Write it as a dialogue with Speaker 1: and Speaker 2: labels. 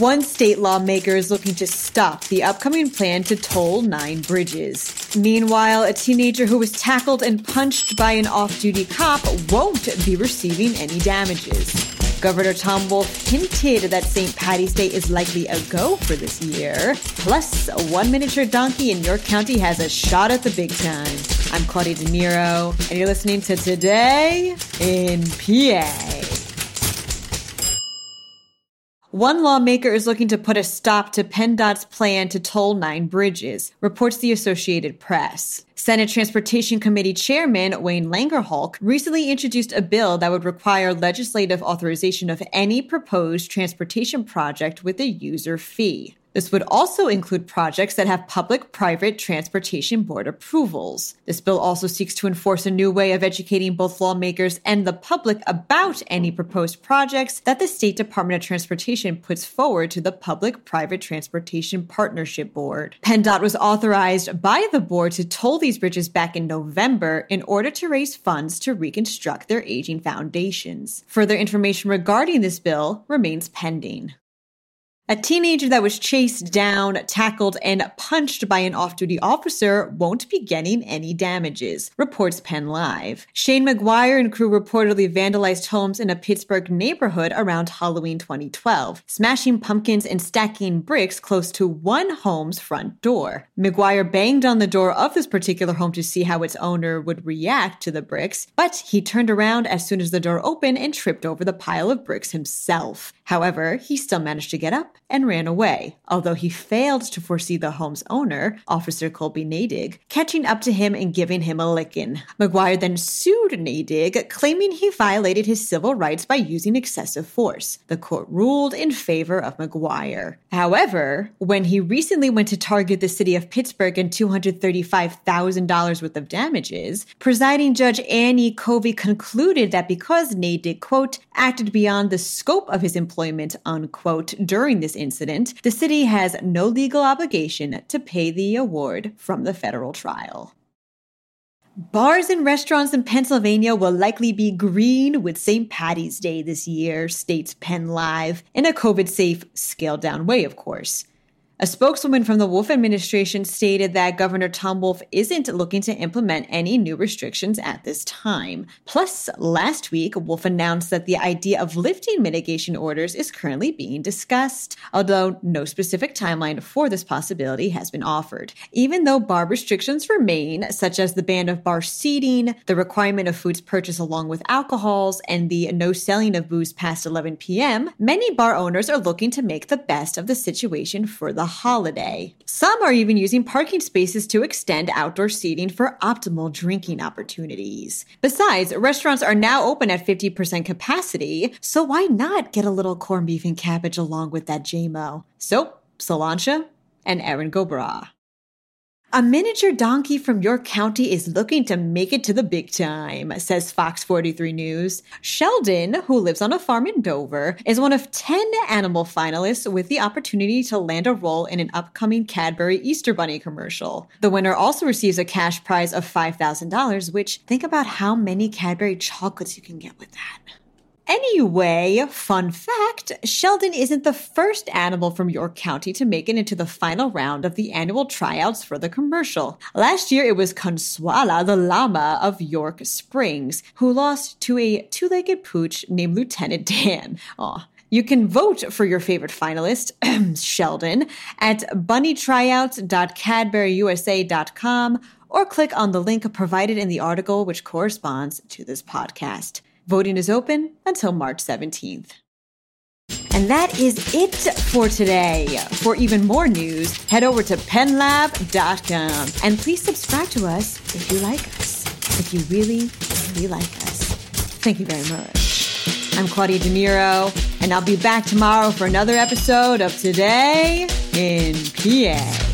Speaker 1: One state lawmaker is looking to stop the upcoming plan to toll nine bridges. Meanwhile, a teenager who was tackled and punched by an off duty cop won't be receiving any damages. Governor Tom Wolf hinted that St. Patty's Day is likely a go for this year. Plus, a Plus, one miniature donkey in York County has a shot at the big time. I'm Claudia De Niro, and you're listening to Today in PA. One lawmaker is looking to put a stop to PennDOT's plan to toll nine bridges, reports the Associated Press. Senate Transportation Committee Chairman Wayne Langerholc recently introduced a bill that would require legislative authorization of any proposed transportation project with a user fee. This would also include projects that have public private transportation board approvals. This bill also seeks to enforce a new way of educating both lawmakers and the public about any proposed projects that the State Department of Transportation puts forward to the Public Private Transportation Partnership Board. PennDOT was authorized by the board to toll these bridges back in November in order to raise funds to reconstruct their aging foundations. Further information regarding this bill remains pending. A teenager that was chased down, tackled, and punched by an off duty officer won't be getting any damages, reports Penn Live. Shane McGuire and crew reportedly vandalized homes in a Pittsburgh neighborhood around Halloween 2012, smashing pumpkins and stacking bricks close to one home's front door. McGuire banged on the door of this particular home to see how its owner would react to the bricks, but he turned around as soon as the door opened and tripped over the pile of bricks himself. However, he still managed to get up and ran away, although he failed to foresee the home's owner, Officer Colby Nadig, catching up to him and giving him a licking. McGuire then sued Nadig, claiming he violated his civil rights by using excessive force. The court ruled in favor of McGuire. However, when he recently went to target the city of Pittsburgh in $235,000 worth of damages, presiding Judge Annie Covey concluded that because Nadig, quote, acted beyond the scope of his employment, unquote, during this incident, the city has no legal obligation to pay the award from the federal trial. Bars and restaurants in Pennsylvania will likely be green with St. Patty's Day this year, states Penn Live, in a COVID safe, scaled down way, of course. A spokeswoman from the Wolf administration stated that Governor Tom Wolf isn't looking to implement any new restrictions at this time. Plus, last week, Wolf announced that the idea of lifting mitigation orders is currently being discussed, although no specific timeline for this possibility has been offered. Even though bar restrictions remain, such as the ban of bar seating, the requirement of foods purchased along with alcohols, and the no selling of booze past 11 p.m., many bar owners are looking to make the best of the situation for the holiday. Some are even using parking spaces to extend outdoor seating for optimal drinking opportunities. Besides, restaurants are now open at 50% capacity, so why not get a little corned beef and cabbage along with that JMO? So, Sláinte and Erin go bragh. A miniature donkey from York County is looking to make it to the big time, says Fox 43 News. Sheldon, who lives on a farm in Dover, is one of 10 animal finalists with the opportunity to land a role in an upcoming Cadbury Easter Bunny commercial. The winner also receives a cash prize of $5,000, which think about how many Cadbury chocolates you can get with that. Anyway, fun fact Sheldon isn't the first animal from York County to make it into the final round of the annual tryouts for the commercial. Last year, it was Consuela, the llama of York Springs, who lost to a two legged pooch named Lieutenant Dan. Aw. You can vote for your favorite finalist, Sheldon, at bunnytryouts.cadburyusa.com or click on the link provided in the article which corresponds to this podcast. Voting is open until March 17th. And that is it for today. For even more news, head over to pennlive.com and please subscribe to us if you like us. If you really, really like us. Thank you very much. I'm Claudia De Niro, and I'll be back tomorrow for another episode of Today in PA.